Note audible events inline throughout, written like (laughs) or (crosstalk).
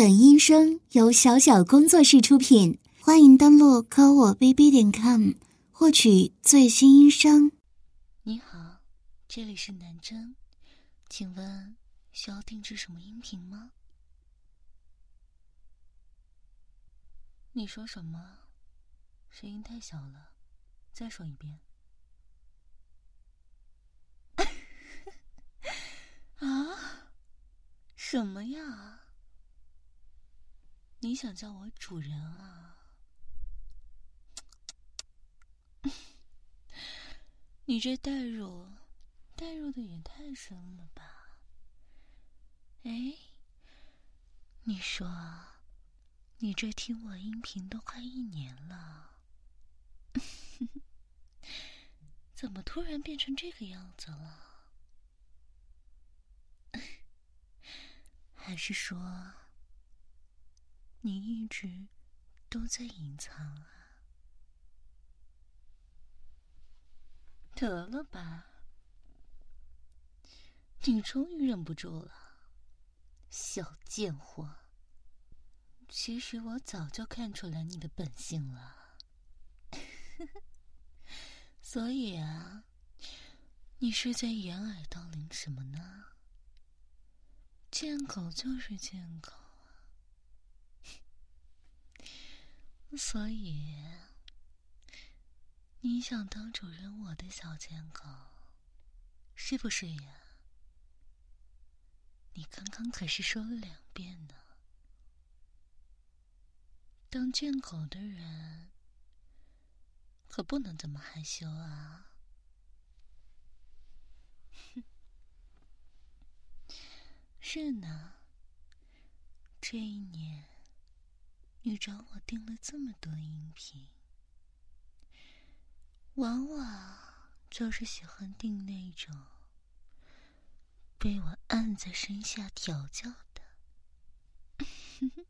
本音声由小小工作室出品，欢迎登录科我 bb 点 com 获取最新音声。你好，这里是南真，请问需要定制什么音频吗？你说什么？声音太小了，再说一遍。(laughs) 啊？什么呀？你想叫我主人啊？(laughs) 你这代入，代入的也太深了吧？哎，你说，你这听我音频都快一年了，(laughs) 怎么突然变成这个样子了？(laughs) 还是说？你一直都在隐藏啊！得了吧，你终于忍不住了，小贱货！其实我早就看出来你的本性了，(laughs) 所以啊，你是在掩耳盗铃什么呢？贱狗就是贱狗。所以，你想当主人我的小贱狗，是不是呀？你刚刚可是说了两遍呢。当贱狗的人，可不能这么害羞啊！哼，(laughs) 是呢，这一年。你找我订了这么多音频，往往就是喜欢订那种被我按在身下调教的，(laughs)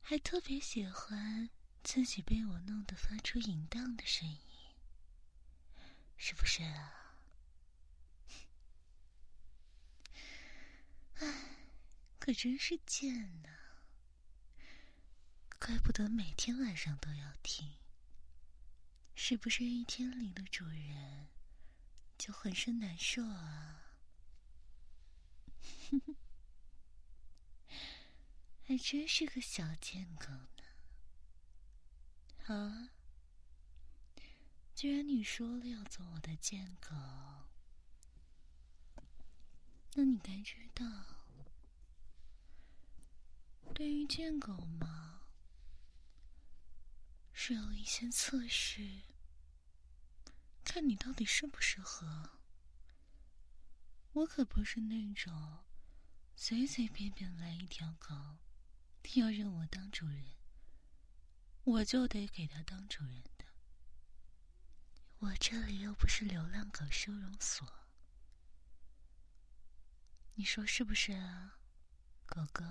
还特别喜欢自己被我弄得发出淫荡的声音，是不是啊？唉，可真是贱呐！怪不得每天晚上都要听，是不是一天里的主人就浑身难受啊？(laughs) 还真是个小贱狗呢！好，既然你说了要做我的贱狗，那你该知道，对于贱狗嘛。是有一些测试，看你到底适不适合。我可不是那种随随便便来一条狗，要认我当主人，我就得给他当主人的。我这里又不是流浪狗收容所，你说是不是啊，狗狗？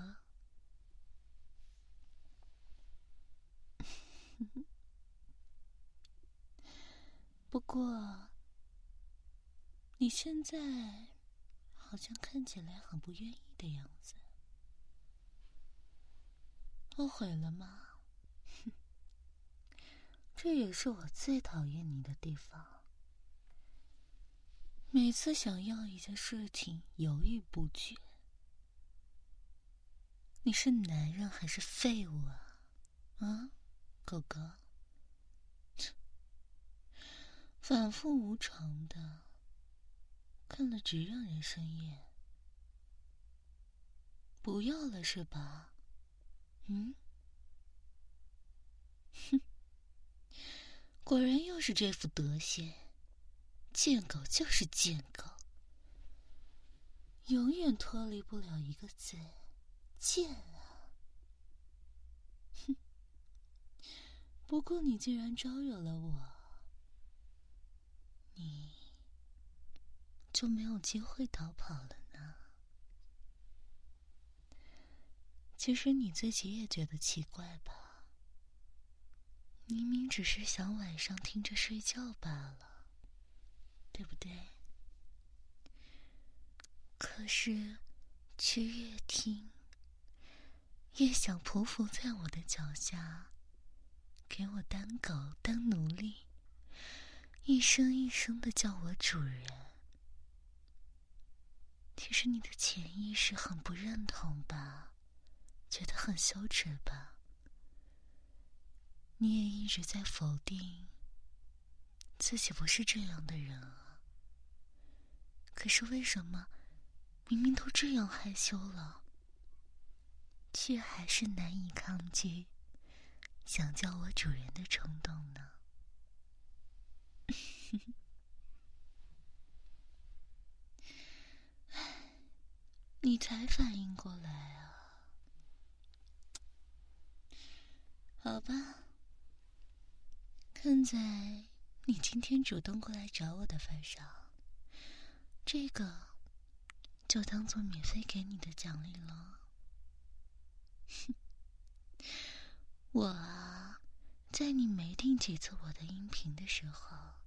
不过，你现在好像看起来很不愿意的样子，后悔了吗？哼，(laughs) 这也是我最讨厌你的地方。每次想要一件事情犹豫不决，你是男人还是废物啊？啊？狗狗，反复无常的，看了直让人生厌。不要了是吧？嗯？哼，(laughs) 果然又是这副德行，贱狗就是贱狗，永远脱离不了一个字，贱哼。(laughs) 不过，你竟然招惹了我，你就没有机会逃跑了呢。其实你自己也觉得奇怪吧？明明只是想晚上听着睡觉罢了，对不对？可是，却越听越想匍匐在我的脚下，给我当狗当奴隶，一声一声的叫我主人。其实你的潜意识很不认同吧，觉得很羞耻吧？你也一直在否定自己不是这样的人啊。可是为什么明明都这样害羞了，却还是难以抗拒想叫我主人的冲动呢？哼 (laughs) 哼你才反应过来啊？好吧，看在你今天主动过来找我的份上，这个就当做免费给你的奖励了。哼，(laughs) 我啊，在你没听几次我的音频的时候，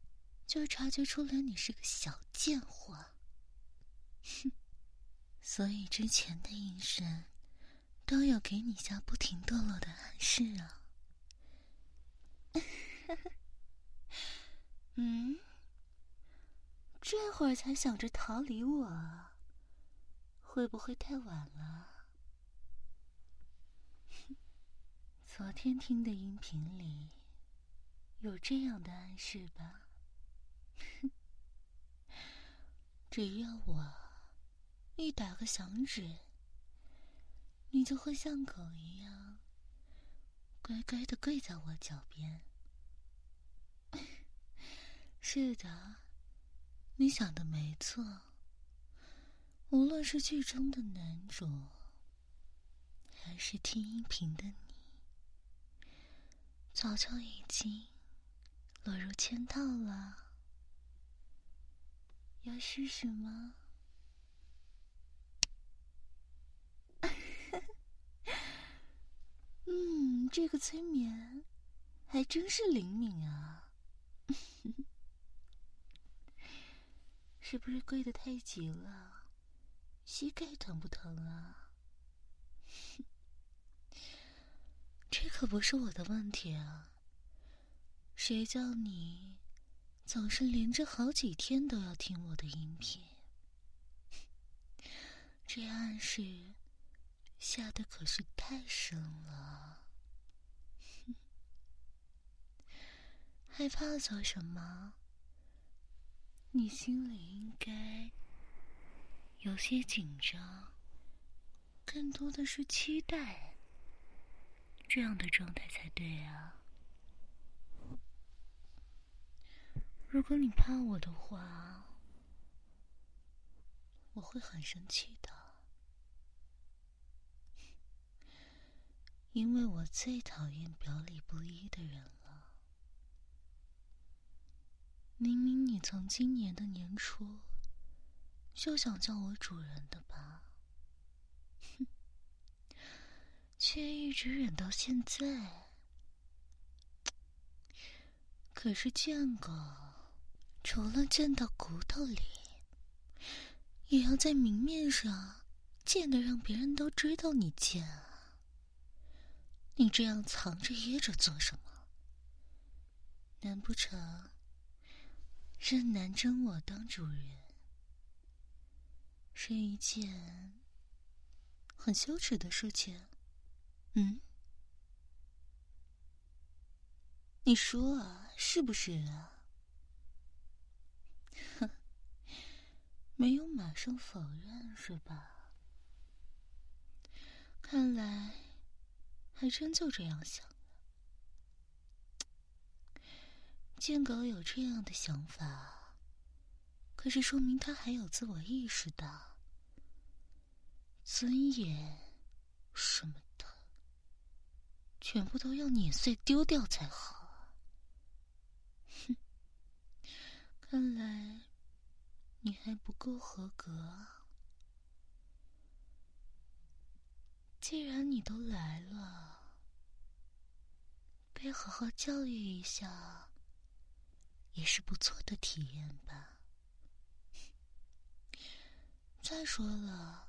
就察觉出来你是个小贱货。哼。所以之前的音声都有给你下不停堕落的暗示啊。(laughs) 嗯，这会儿才想着逃离我，会不会太晚了？(laughs) 昨天听的音频里有这样的暗示吧？哼 (laughs) 只要我。一打个响指，你就会像狗一样乖乖的跪在我脚边。(laughs) 是的，你想的没错。无论是剧中的男主，还是听音频的你，早就已经落入圈套了。要试试吗？(laughs) 嗯，这个催眠还真是灵敏啊！(laughs) 是不是跪得太急了？膝盖疼不疼啊？(laughs) 这可不是我的问题啊！谁叫你总是连着好几天都要听我的音频？这暗示。下的可是太深了，害怕做什么？你心里应该有些紧张，更多的是期待这样的状态才对啊！如果你怕我的话，我会很生气的。因为我最讨厌表里不一的人了。明明你从今年的年初就想叫我主人的吧，哼，却一直忍到现在。可是见过，除了贱到骨头里，也要在明面上贱的让别人都知道你贱啊！你这样藏着掖着做什么？难不成认南征我当主人是一件很羞耻的事情？嗯？你说啊，是不是啊？哼，(laughs) 没有马上否认是吧？看来。还真就这样想了。贱狗有这样的想法，可是说明他还有自我意识的，尊严什么的，全部都要碾碎丢掉才好。哼，看来你还不够合格。既然你都来了，被好好教育一下，也是不错的体验吧。再说了，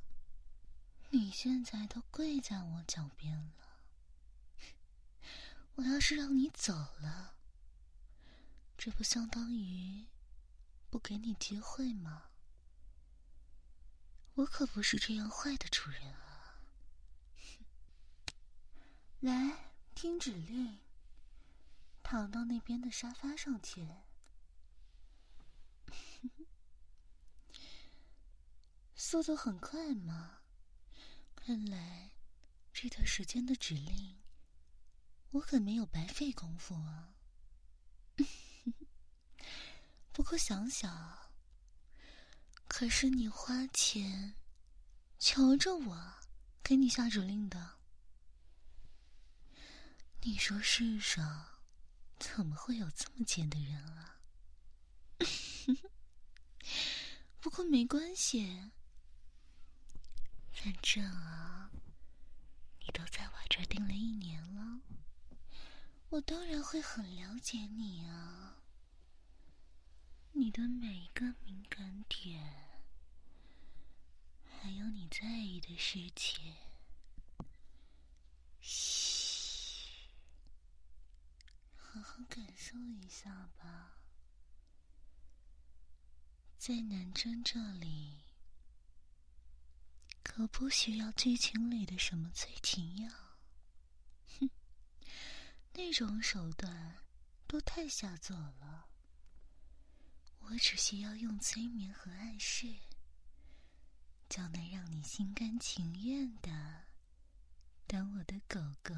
你现在都跪在我脚边了，我要是让你走了，这不相当于不给你机会吗？我可不是这样坏的主人啊！来，听指令，躺到那边的沙发上去。(laughs) 速度很快嘛，看来这段时间的指令，我可没有白费功夫啊。(laughs) 不过想想，可是你花钱求着我给你下指令的，你说世上怎么会有这么贱的人啊？(laughs) 不过没关系。反正啊，你都在我这儿订了一年了，我当然会很了解你啊。你的每一个敏感点，还有你在意的事情，嘘，好好感受一下吧。在南针这里。可不需要剧情里的什么催情药，哼，那种手段都太下作了。我只需要用催眠和暗示，就能让你心甘情愿的当我的狗狗。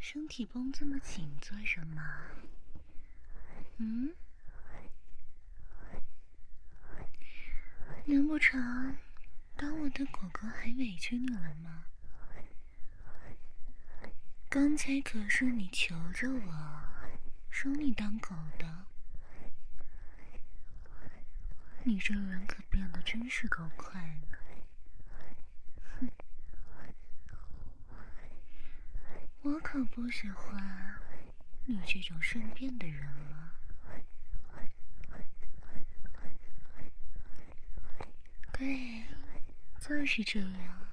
身体绷这么紧，做什么？嗯？难不成当我的狗狗还委屈你了吗？刚才可是你求着我，收你当狗的。你这人可变得真是够快哼。我可不喜欢你这种顺便的人啊！对，就是这样。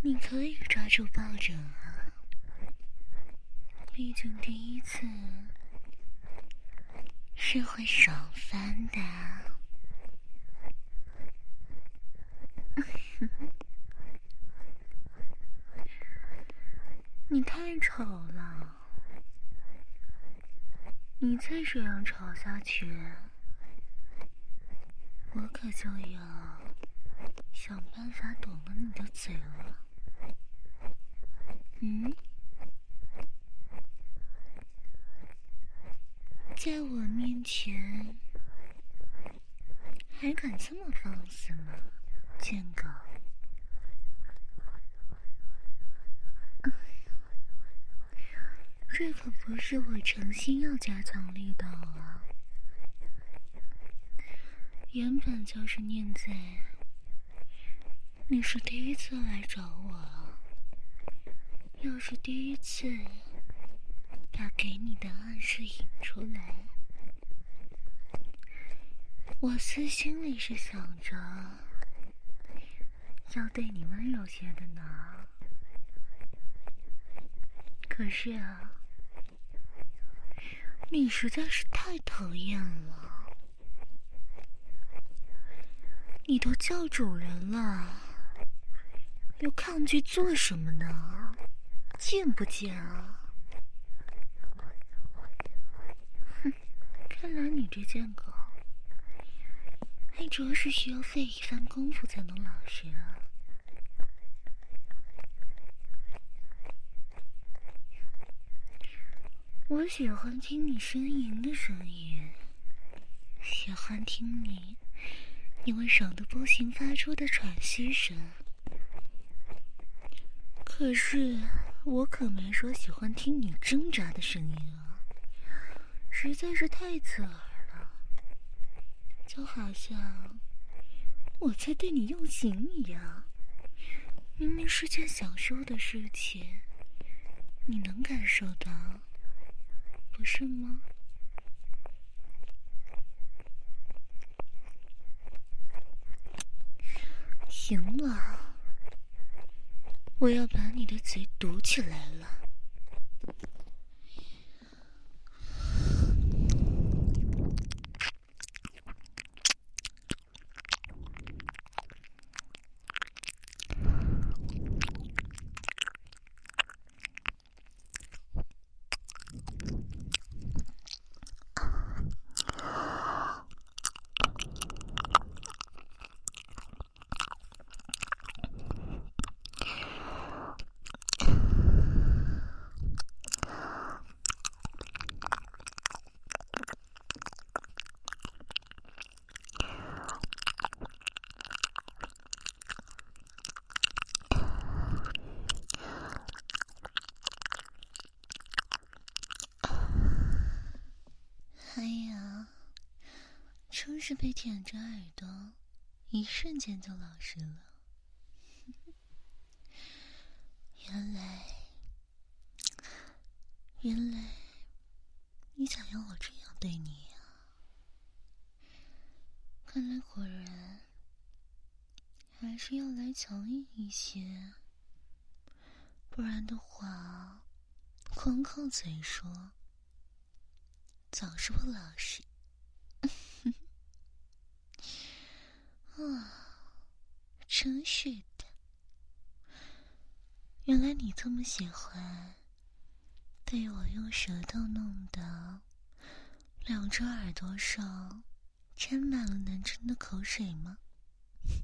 你可以抓住抱枕啊，毕竟第一次是会爽翻的。你太丑了！你再这样吵下去，我可就要想办法堵了你的嘴了。嗯，在我面前还敢这么放肆吗，贱狗？(laughs) 这可不是我诚心要加强力道啊！原本就是念在你是第一次来找我，又是第一次把给你的暗示引出来，我私心里是想着要对你温柔些的呢。可是啊。你实在是太讨厌了！你都叫主人了，又抗拒做什么呢？贱不贱啊？哼，看来你这贱狗，还着实需要费一番功夫才能老实啊。我喜欢听你呻吟的声音，喜欢听你因为爽的不行发出的喘息声。可是我可没说喜欢听你挣扎的声音啊，实在是太刺耳了，就好像我在对你用刑一样。明明是件享受的事情。你能感受到，不是吗？行了，我要把你的嘴堵起来了。真是被舔着耳朵，一瞬间就老实了。原来，原来你想要我这样对你呀？看来果然还是要来强硬一些，不然的话，光靠嘴说，早是不老实。啊，真是的！原来你这么喜欢被我用舌头弄的，两只耳朵上沾满了男生的口水吗？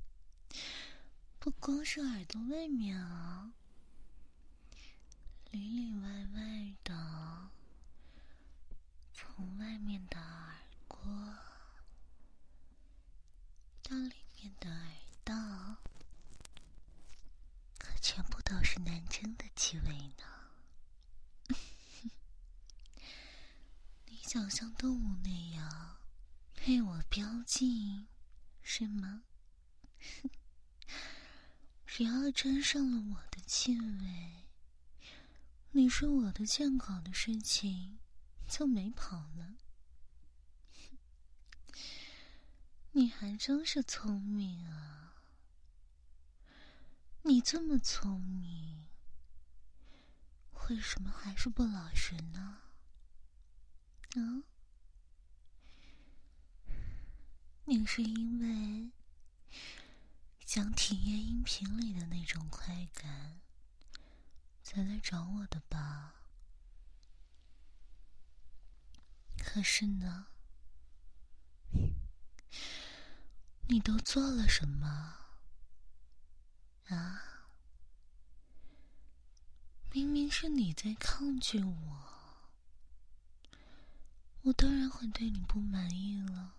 (laughs) 不光是耳朵外面啊，里里外外的，从外面的耳郭到里。的耳道，可全部都是男生的气味呢。想像动物那样被我标记，是吗？(laughs) 只要沾上了我的气味，你说我的见狗的事情就没跑了。(laughs) 你还真是聪明啊！你这么聪明，为什么还是不老实呢？啊？你是因为想体验音频里的那种快感，才来找我的吧？可是呢？你都做了什么啊？明明是你在抗拒我，我当然会对你不满意了。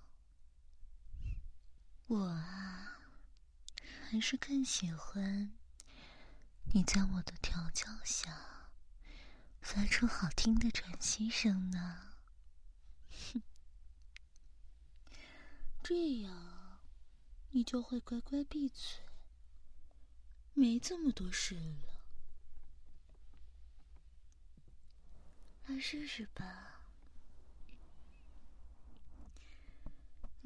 我啊，还是更喜欢你在我的调教下发出好听的喘息声呢。哼，(laughs) 这样。你就会乖乖闭嘴，没这么多事了。来试试吧，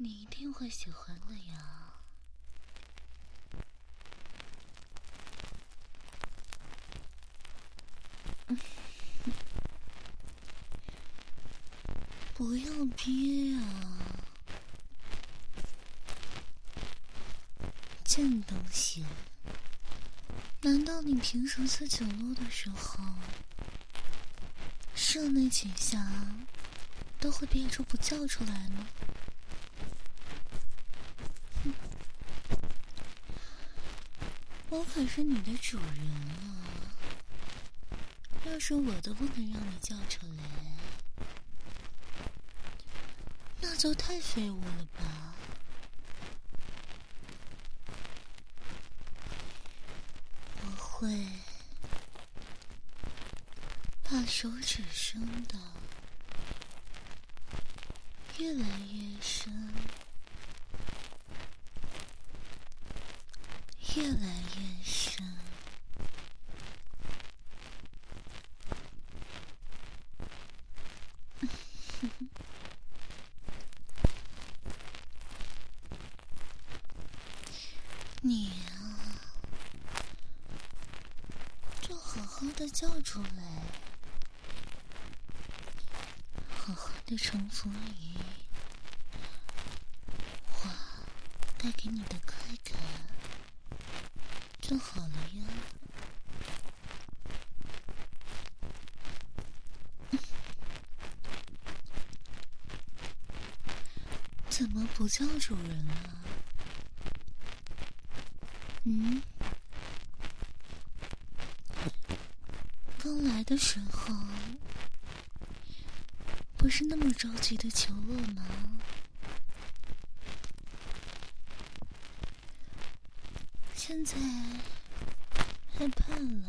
你一定会喜欢的呀。(laughs) 不要憋啊！贱东西！难道你平时在走路的时候射那几下都会憋住不叫出来吗？我可是你的主人啊！要是我都不能让你叫出来，那就太废物了吧！我会把手指伸的越来越深，越来越深，你啊，就好好的叫出来，好好的重复你我带给你的快就好了呀。(laughs) 怎么不叫主人了？嗯，刚来的时候不是那么着急的求我吗？现在害怕了，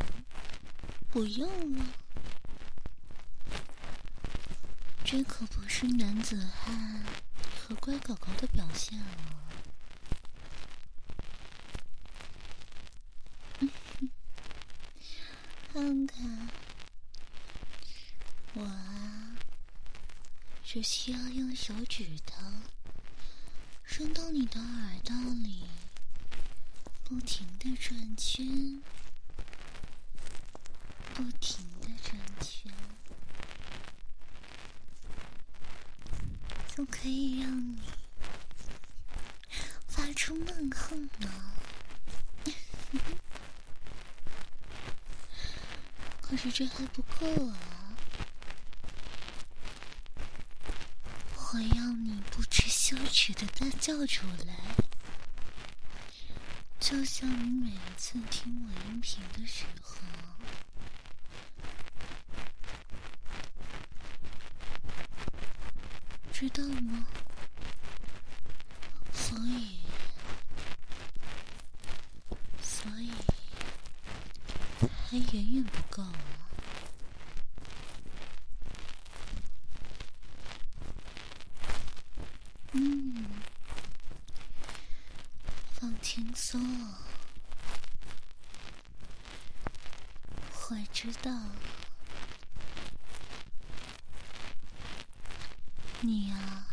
不用了，这可不是男子汉和乖狗狗的表现了。看看，我啊，只需要用手指头伸到你的耳朵里，不停的转圈，不停的转圈，就可以让你发出闷哼了。可是这还不够啊！我要你不知羞耻的大叫出来，就像你每一次听我音频的时候，知道吗？所以，所以。还远远不够啊！嗯，轻松，我知道你呀，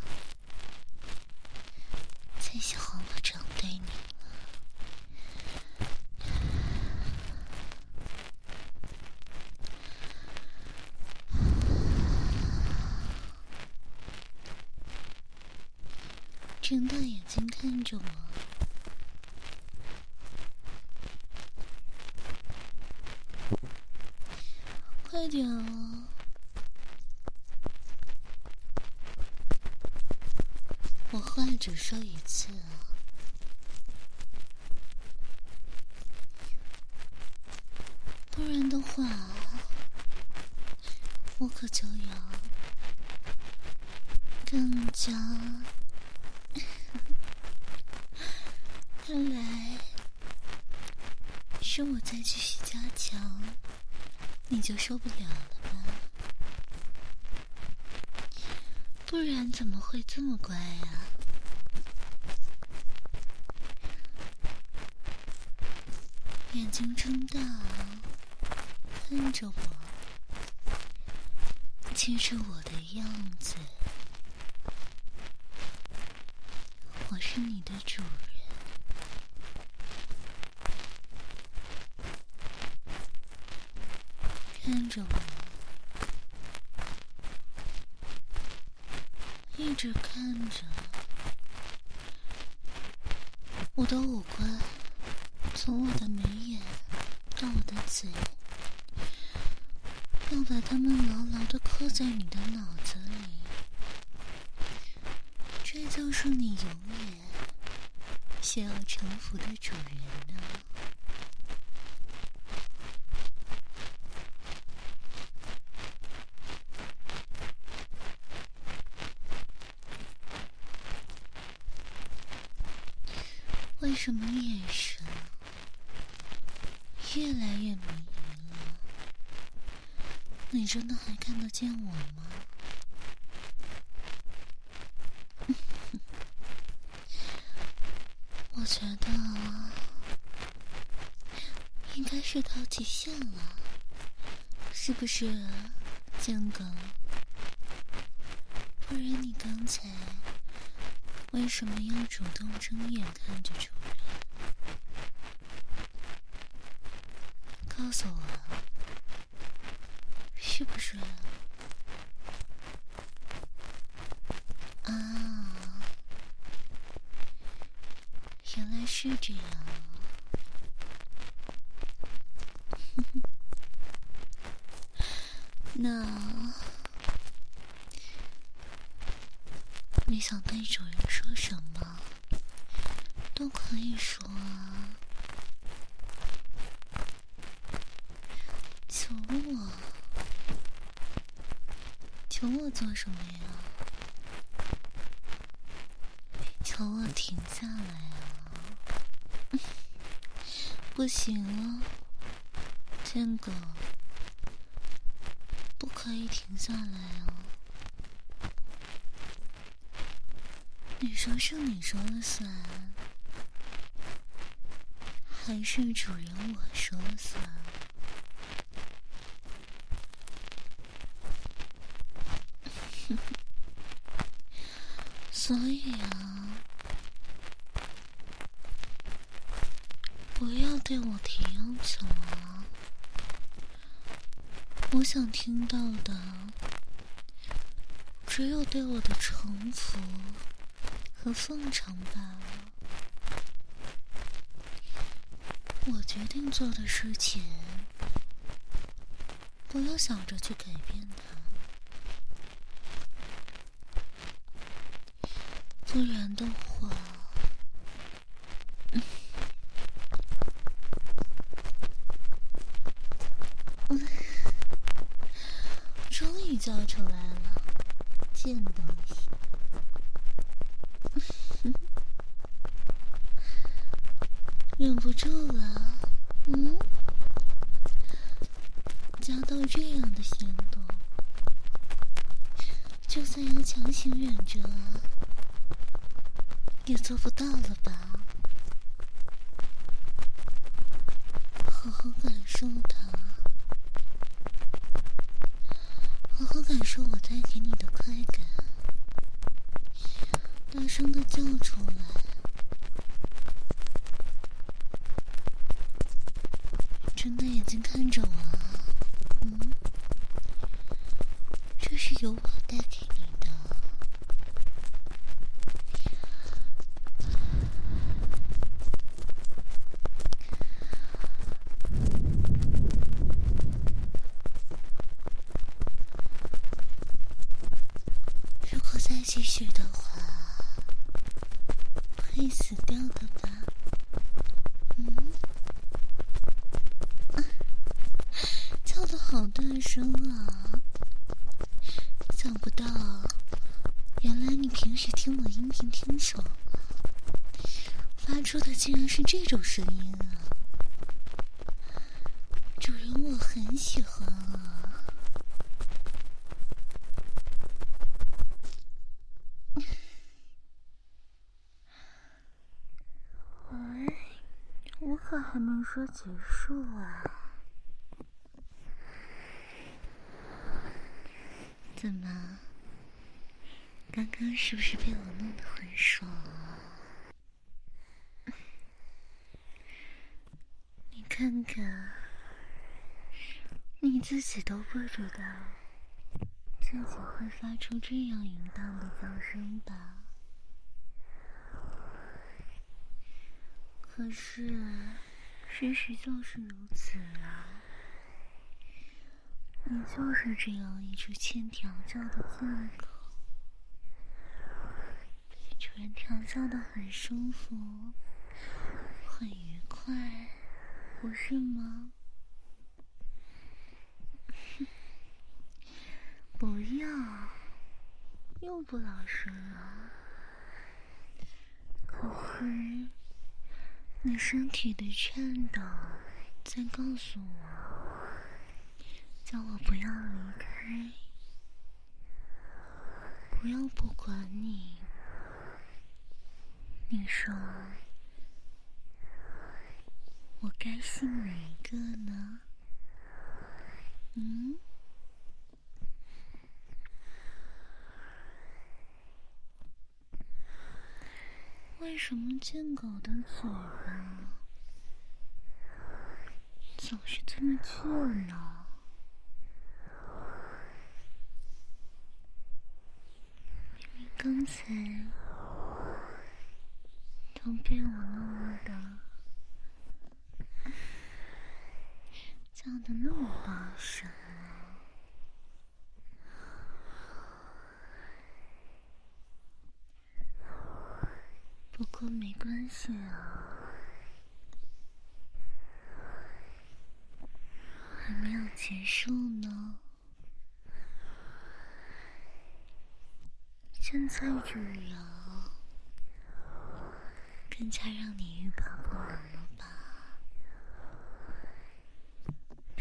最喜欢我这样对你。睁大眼睛看着我，快点哦！我话只说一次啊，不然的话，我可就要更加。(laughs) 看来是我再继续加强，你就受不了了吧？不然怎么会这么乖呀？睛睁大，看着我，记住我的样子，我是你的主人。看着我，一直看着我的五官，从我的眉眼到我的嘴，要把它们牢牢的刻在你的脑子里。这就是你永远想要臣服的主人呢什么眼神越来越迷离了？你真的还看得见我吗？(laughs) 我觉得应该是到极限了，是不是，江哥？不然你刚才为什么要主动睁眼看着主人？告诉我，是不是？啊，原来是这样。(laughs) 那。你想对主人说什么，都可以说啊。求我，做什么呀？求我停下来啊！(laughs) 不行啊，天狗，不可以停下来啊！你说是你说了算，还是主人我说了算？所以啊，不要对我提要求啊！我想听到的，只有对我的臣服。和奉承罢了。我决定做的事情，不要想着去改变它，不然的话，终于叫出来了，贱东西。忍不住了，嗯，夹到这样的限度，就算要强行忍着，也做不到了吧？好好感受它，好好感受我带给你的快感，大声的叫出来。睁大眼睛看着我，嗯，这是由我带给你的。如果再继续的话，会死掉的吧？好大声啊！想不到，原来你平时听我音频听爽了，发出的竟然是这种声音啊！主人，我很喜欢啊！喂，我可还没说结束啊！怎么？刚刚是不是被我弄得很爽啊？你看看，你自己都不知道自己会发出这样淫荡的叫声吧？可是，事实就是如此啊。你就是这样一只欠调教的贱狗，被主人调教的很舒服，很愉快，不是吗？(laughs) 不要，又不老实了。可是，你身体的颤抖在告诉我。叫我不要离开，不要不管你。你说，我该信哪一个呢？嗯？为什么贱狗的嘴巴总是这么贱呢？明明刚才都被我弄的叫的那么大声。不过没关系啊，还没有结束呢。现在这样，更加让你欲罢不能了吧？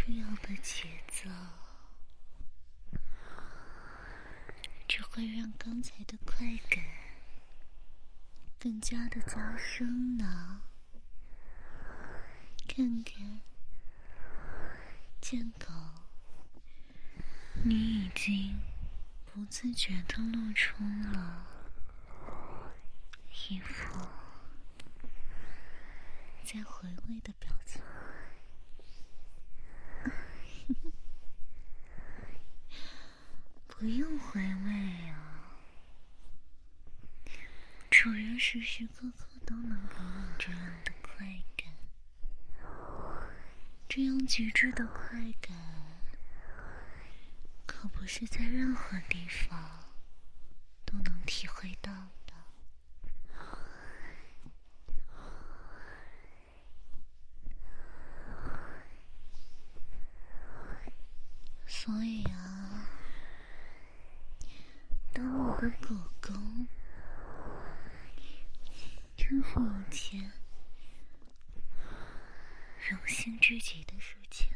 这样的节奏，只会让刚才的快感。更加的加深呢。看看，贱狗，你已经不自觉的露出了一副在回味的表情。(laughs) 不用回味啊。主人时时刻刻都能给你这样的快感，这样极致的快感，可不是在任何地方都能体会到的。所以啊，当我的狗狗。真是一件荣幸至极的事情。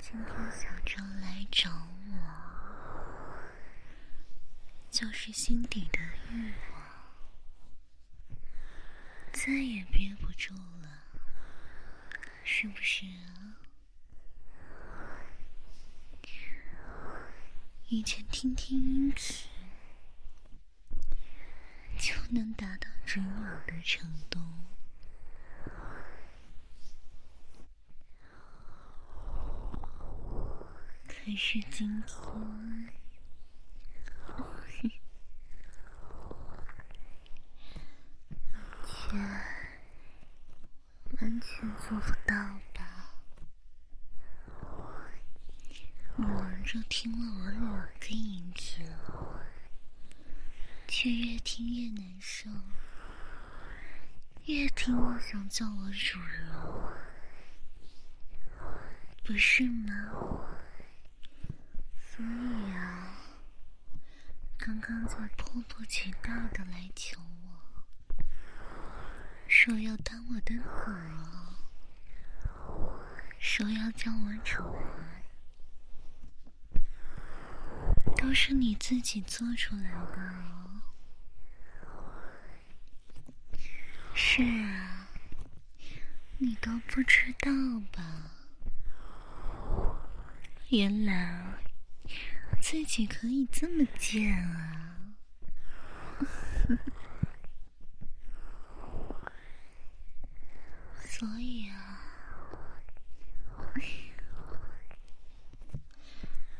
今天小周来找我，就是心底的欲望，再也憋不住了，是不是？以前听听音频就能达到准有的程度，可是今天却做不到。若听了我两个音频，却越听越难受，越听越想叫我主人，不是吗？所以啊，刚刚才迫不及待的来求我，说要当我的狗，说要叫我主人。都是你自己做出来的哦。是啊，你都不知道吧？原来自己可以这么贱啊！(laughs) 所以啊。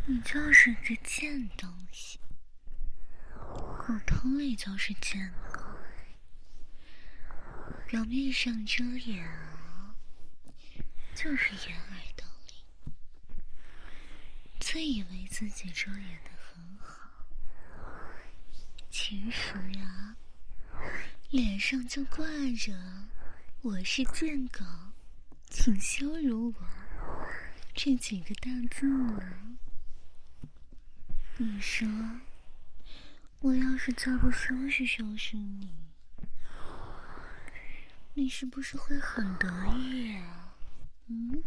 你就是个贱东西，骨头里就是贱狗，表面上遮掩，就是掩耳盗铃，自以为自己遮掩的很好，其实呀，脸上就挂着“我是贱狗，请羞辱我”这几个大字呢。你说，我要是再不收拾收拾你，你是不是会很得意啊？嗯，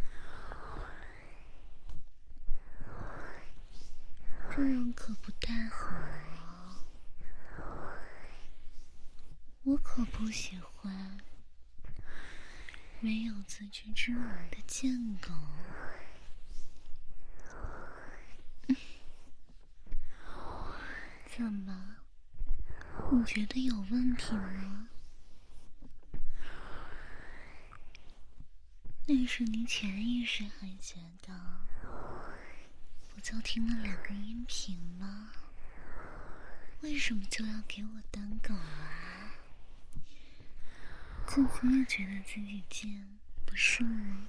这样可不太好啊！我可不喜欢没有自知之明的贱狗怎么？你觉得有问题吗？那是你潜意识还觉得，不就听了两个音频吗？为什么就要给我当狗啊？自己也觉得自己贱，不是吗？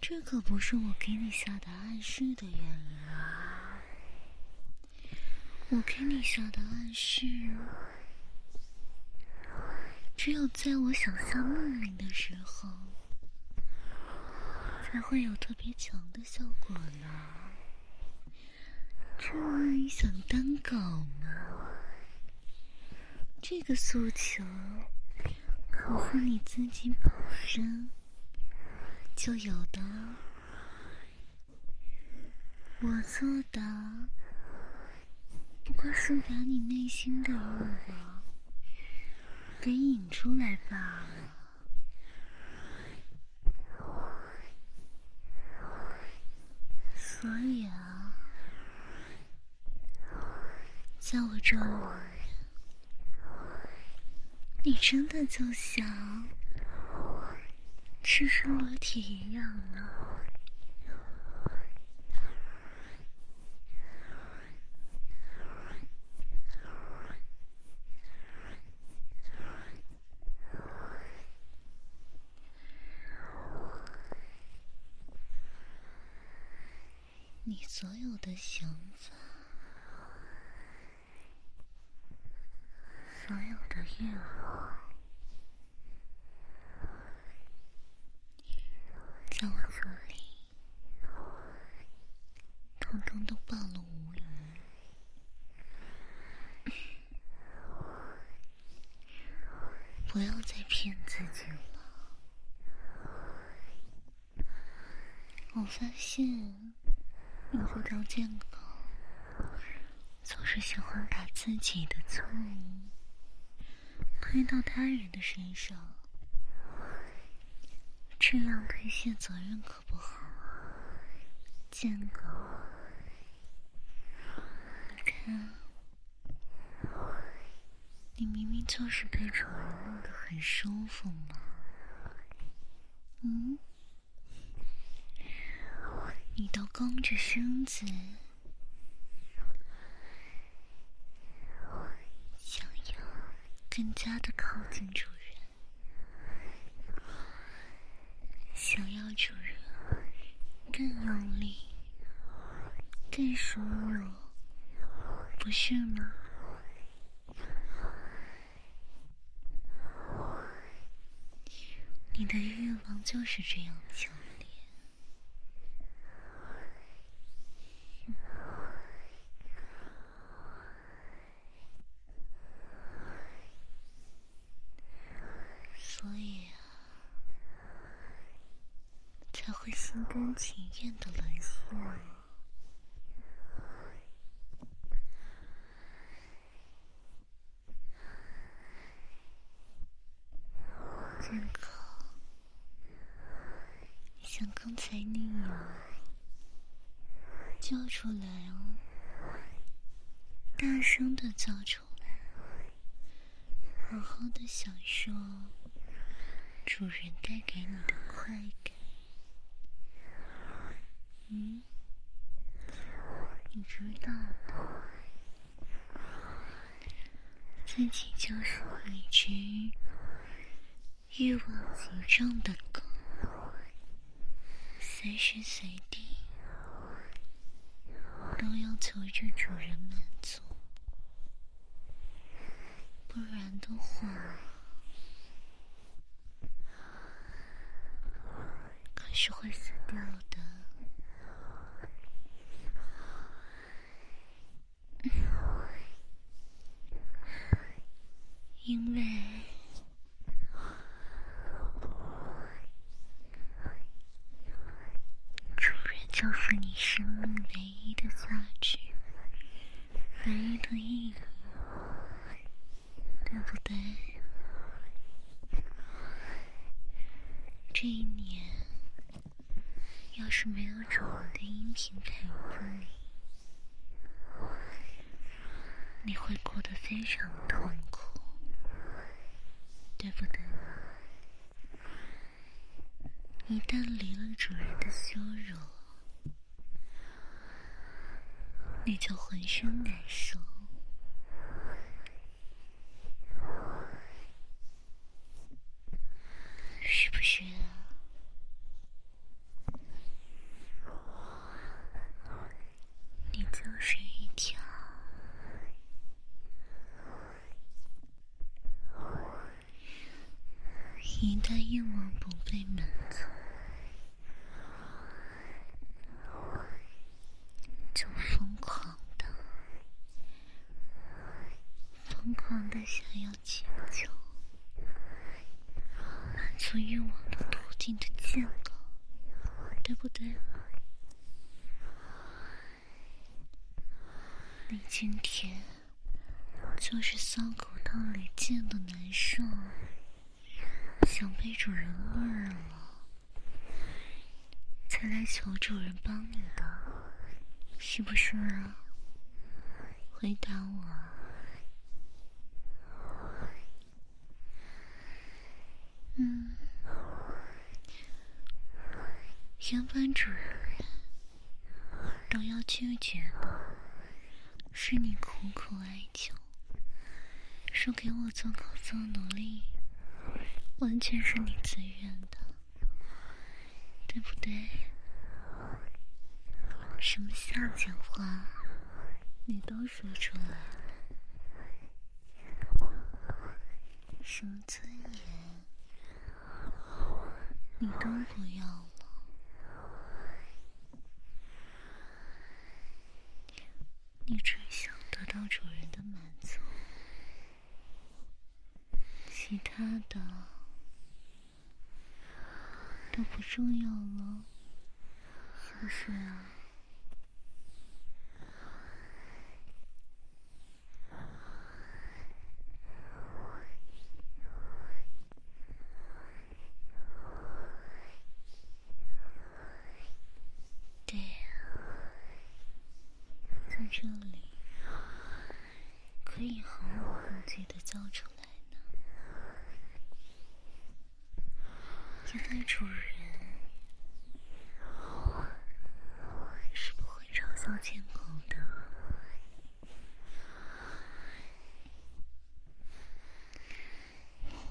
这可不是我给你下的暗示的原因啊！我给你下的暗示。只有在我想象梦里的时候，才会有特别强的效果呢。这你想当狗吗？这个诉求，可是你自己本身就有的。我做的，不过是把你内心的欲望。给引出来罢了。所以啊，在我这里，你真的就像赤身裸体一样呢。所有的想法，所有的欲望，在我这里，通通都暴露无遗。不要再骗自己了。我发现。你这条贱狗，总是喜欢把自己的错误推到他人的身上，这样推卸责任可不好。贱狗，你看，你明明就是被主人弄得很舒服嘛，嗯？你都弓着身子，想要更加的靠近主人，想要主人更用力、更舒服，不是吗？你的欲望就是这样强。情愿的沦陷，健康，像刚才那样叫出来哦，大声的叫出来，好好的享受主人带给你的快感。嗯，你知道的，自己就是一只欲望极重的狗，随时随地都要求着主人满足，不然的话，可是会死掉的。因为主人就是你生命唯一的价值，唯一的意义，对不对？这一年，要是没有主人的音频陪伴你，你会过得非常痛苦，对不对？一旦离了主人的羞辱，你就浑身难受，是不是啊？你就是一条一旦愿望不被满足，就疯狂的、疯狂的想要请求满足欲望的途径的借口，对不对？你今天就是骚骨头里贱的难受，想被主人虐了，才来求主人帮你的，是不是啊？回答我。嗯，原本主人都要拒绝的。是你苦苦哀求，说给我做工作奴隶，完全是你自愿的，对不对？什么下贱话，你都说出来了，什么尊严，你都不要了。你只想得到主人的满足，其他的都不重要了，是不是啊？这里可以毫无顾忌的叫出来呢，因为主人是不会嘲笑监控的。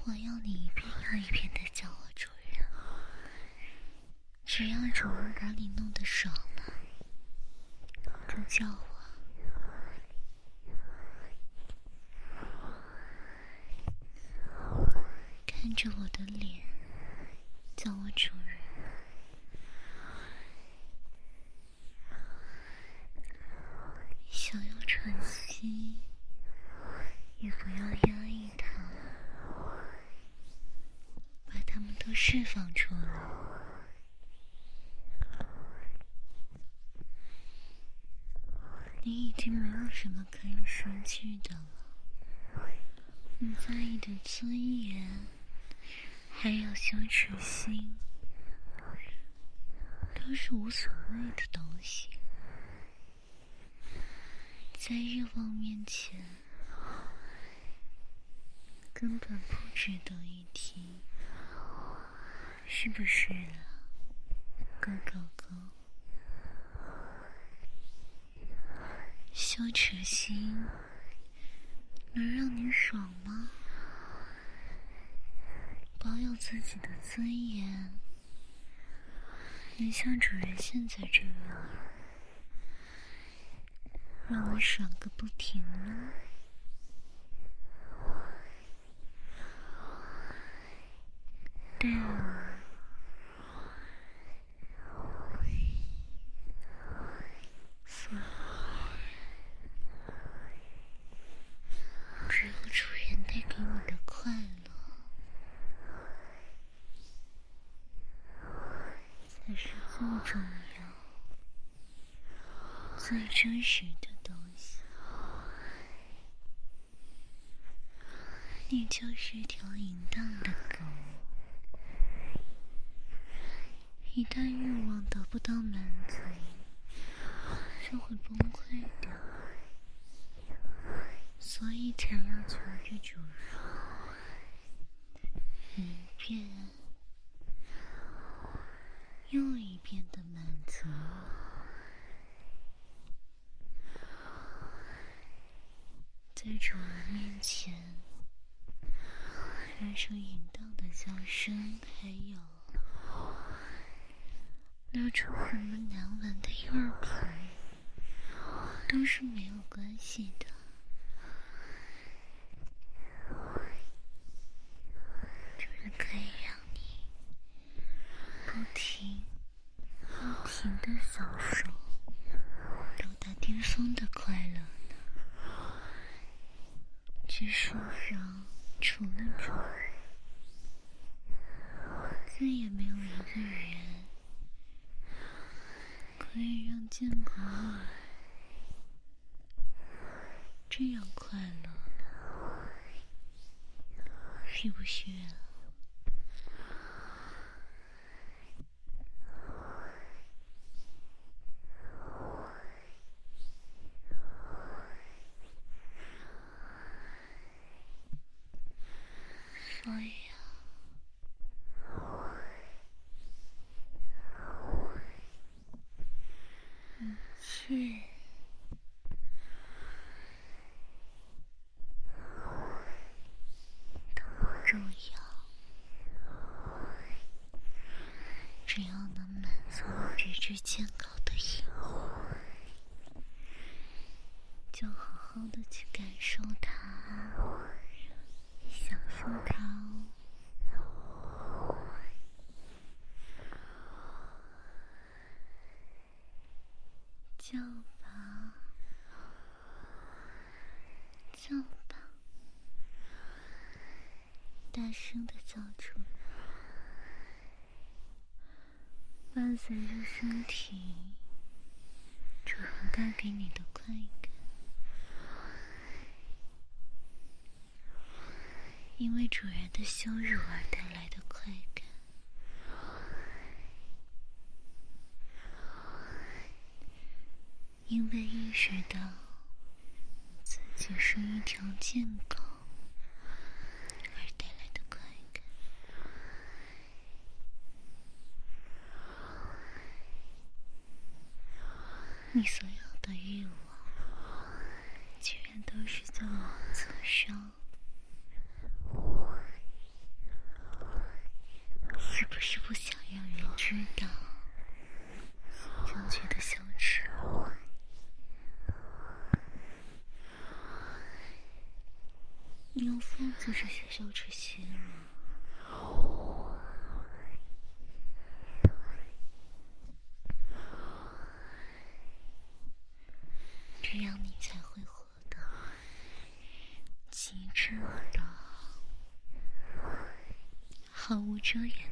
我要你一遍又一遍的叫我主人，只要主人把你弄得爽了，就叫我。看着我的脸，叫我主人。想要喘息，也不要压抑它，把它们都释放出来。你已经没有什么可以失去的了，你在意的尊严。还有羞耻心，都是无所谓的东西，在欲望面前根本不值得一提，是不是啊，哥哥哥？羞耻心能让你爽吗？保有自己的尊严，能像主人现在这样，让我爽个不停呢？对，只有主人带给你的快乐。才是最重要、最真实的东西。你就是条淫荡的狗，一旦欲望得不到满足，就会崩溃的。所以才要求着主人一遍又一遍的满足，在主人面前发出淫荡的叫声，还有露出很多难闻的婴儿盆，都是没有关系的。主人可以让你不停、不停的享受到达巅峰的快乐呢。这世上除了主人，再也没有一个人可以让建国这样快乐。是不是要？所以啊，一切。都不重要，只要能满足你这只健康的心，就好好的去感受它，享受它哦。叫吧，叫吧。大声的叫出来，伴随着身体主人带给你的快乐，因为主人的羞辱而带来的快感，因为意识到自己是一条贱狗。而带来的快感，你所有的欲望，居然都是在网络上，是不想让人知道，就觉得羞耻？你用疯子这些羞耻心吗？这样你才会活得极致的、毫无遮掩